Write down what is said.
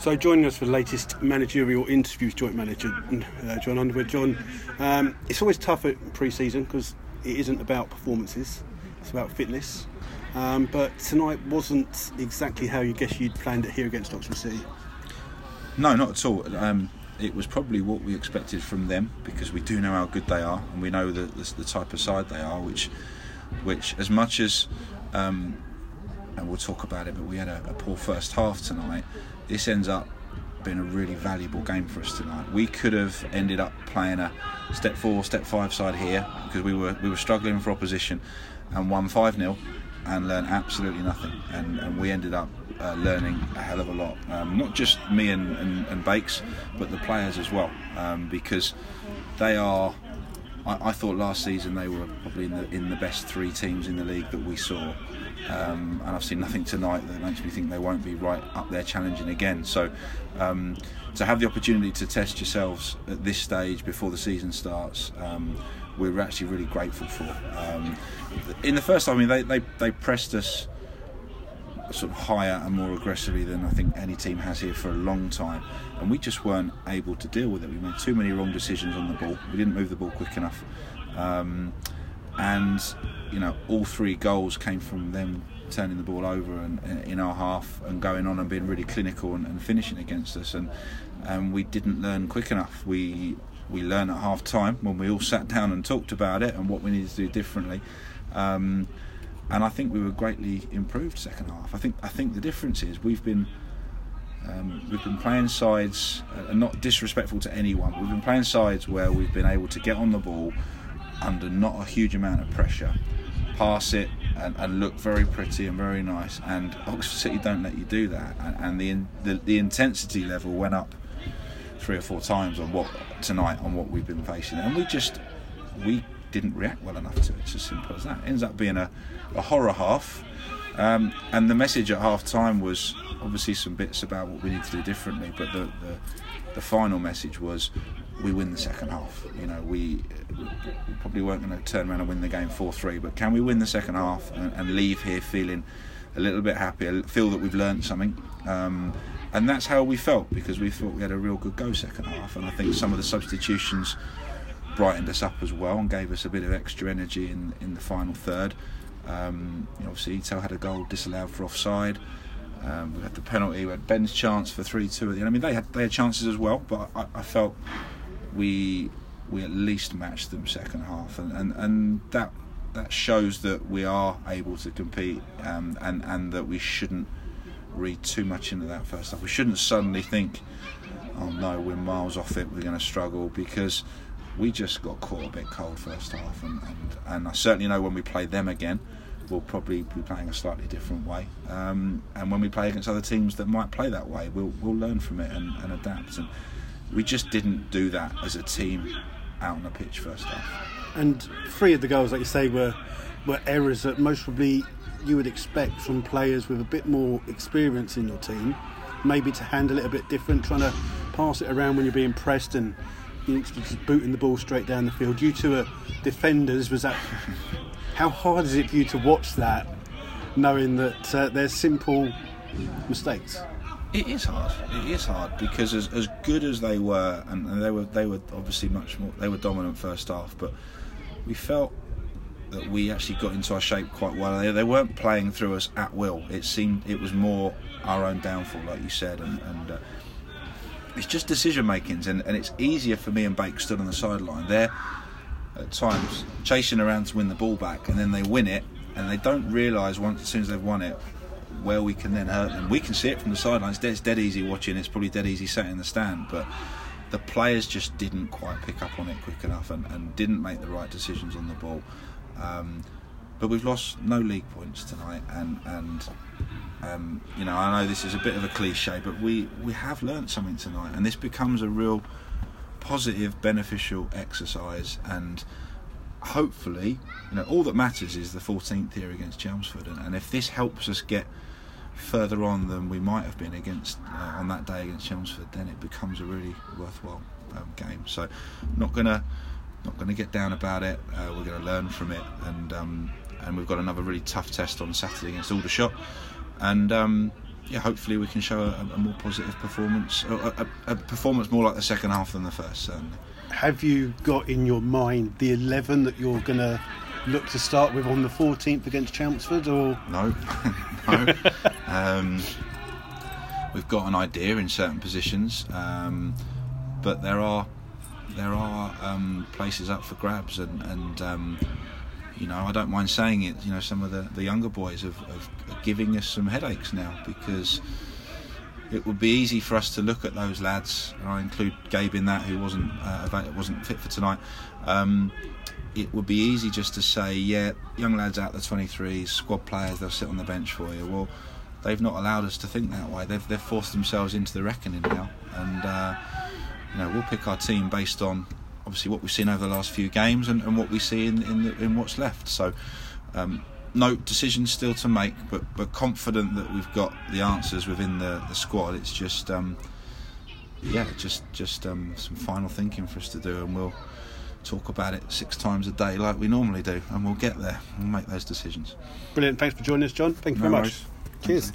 So, joining us for the latest managerial interviews, joint manager uh, Jon Underwood. Jon, um, it's always tough at pre-season because it isn't about performances; it's about fitness. Um, but tonight wasn't exactly how you guess you'd planned it here against Oxford City. No, not at all. Um, it was probably what we expected from them because we do know how good they are and we know the, the, the type of side they are. Which, which as much as, um, and we'll talk about it, but we had a, a poor first half tonight. This ends up being a really valuable game for us tonight. We could have ended up playing a step four, step five side here because we were we were struggling for opposition and won five 0 and learned absolutely nothing. And, and we ended up uh, learning a hell of a lot. Um, not just me and, and, and, Bakes, but the players as well, um, because they are. I, I, thought last season they were probably in the in the best three teams in the league that we saw. Um, and I've seen nothing tonight that makes me think they won't be right up there challenging again. So, um, to have the opportunity to test yourselves at this stage before the season starts, um, we're actually really grateful for. Um, in the first, I mean, they, they, they pressed us sort of higher and more aggressively than I think any team has here for a long time, and we just weren't able to deal with it. We made too many wrong decisions on the ball. We didn't move the ball quick enough, um, and you know, all three goals came from them turning the ball over and in our half and going on and being really clinical and, and finishing against us, and and we didn't learn quick enough. We we learned at half time when we all sat down and talked about it and what we needed to do differently. Um, and I think we were greatly improved second half. I think I think the difference is we've been um, we've been playing sides, uh, not disrespectful to anyone. We've been playing sides where we've been able to get on the ball under not a huge amount of pressure, pass it, and, and look very pretty and very nice. And Oxford City don't let you do that, and, and the, the the intensity level went up three or four times on what tonight on what we've been facing, and we just we didn't react well enough to it. It's as simple as that. It ends up being a, a horror half, um, and the message at half time was obviously some bits about what we need to do differently, but the, the, the final message was we win the second half. You know, we, we probably weren't going to turn around and win the game 4 3, but can we win the second half and, and, leave here feeling a little bit happier, feel that we've learned something? Um, and that's how we felt because we thought we had a real good go second half. And I think some of the substitutions brightened us up as well and gave us a bit of extra energy in in the final third. Um, you know, obviously, Ito had a goal disallowed for offside. Um, we had the penalty. We had Ben's chance for three-two at the end. I mean, they had they had chances as well, but I, I felt we we at least matched them second half, and, and, and that that shows that we are able to compete, um, and and that we shouldn't read too much into that first half. We shouldn't suddenly think, oh no, we're miles off it, we're going to struggle because we just got caught a bit cold first half, and, and, and I certainly know when we play them again, we'll probably be playing a slightly different way. Um, and when we play against other teams that might play that way, we'll we'll learn from it and, and adapt. And we just didn't do that as a team out on the pitch first half. And three of the goals, like you say, were were errors that most probably you would expect from players with a bit more experience in your team, maybe to handle it a bit different, trying to pass it around when you're being pressed and you know, just booting the ball straight down the field. Due to a defenders, was that how hard is it for you to watch that, knowing that uh, they're simple mistakes? It is hard. It is hard because as, as good as they were, and they were they were obviously much more they were dominant first half, but we felt that we actually got into our shape quite well. They, they, weren't playing through us at will. It seemed it was more our own downfall, like you said, and, and uh, it's just decision makings, and, and it's easier for me and Bake stood on the sideline. They're at times chasing around to win the ball back, and then they win it, and they don't realise once as soon as they've won it where we can then hurt them. We can see it from the sidelines. It's dead easy watching. It's probably dead easy sat in the stand, but the players just didn't quite pick up on it quick enough and, and didn't make the right decisions on the ball. Um, but we've lost no league points tonight, and and um, you know I know this is a bit of a cliche, but we we have learnt something tonight, and this becomes a real positive, beneficial exercise, and hopefully, you know, all that matters is the 14th here against Chelmsford, and, and if this helps us get further on than we might have been against uh, on that day against Chelmsford, then it becomes a really worthwhile um, game. So, not gonna not to get down about it. Uh, we're to learn from it, and um, and we've got another really tough test on Saturday against Aldershot. And um, yeah, hopefully we can show a, a more positive performance, a, a, a, performance more like the second half than the first. Certainly. Have you got in your mind the eleven that you're going to look to start with on the 14th against Chelmsford, or no, no? um, we've got an idea in certain positions, um, but there are there are um, places up for grabs, and, and um, you know I don't mind saying it. You know some of the, the younger boys have, have, are giving us some headaches now because it would be easy for us to look at those lads. And I include Gabe in that, who wasn't uh, wasn't fit for tonight. Um, it would be easy just to say, yeah, young lads out the 23s, squad players, they'll sit on the bench for you. Well, they've not allowed us to think that way. They've they've forced themselves into the reckoning now, and uh, you know we'll pick our team based on obviously what we've seen over the last few games and, and what we see in in, the, in what's left. So. Um, no decisions still to make, but but confident that we've got the answers within the, the squad. It's just um, yeah, just just um, some final thinking for us to do, and we'll talk about it six times a day like we normally do, and we'll get there. We'll make those decisions. Brilliant. Thanks for joining us, Jon. Thank you no very worries. much. Cheers.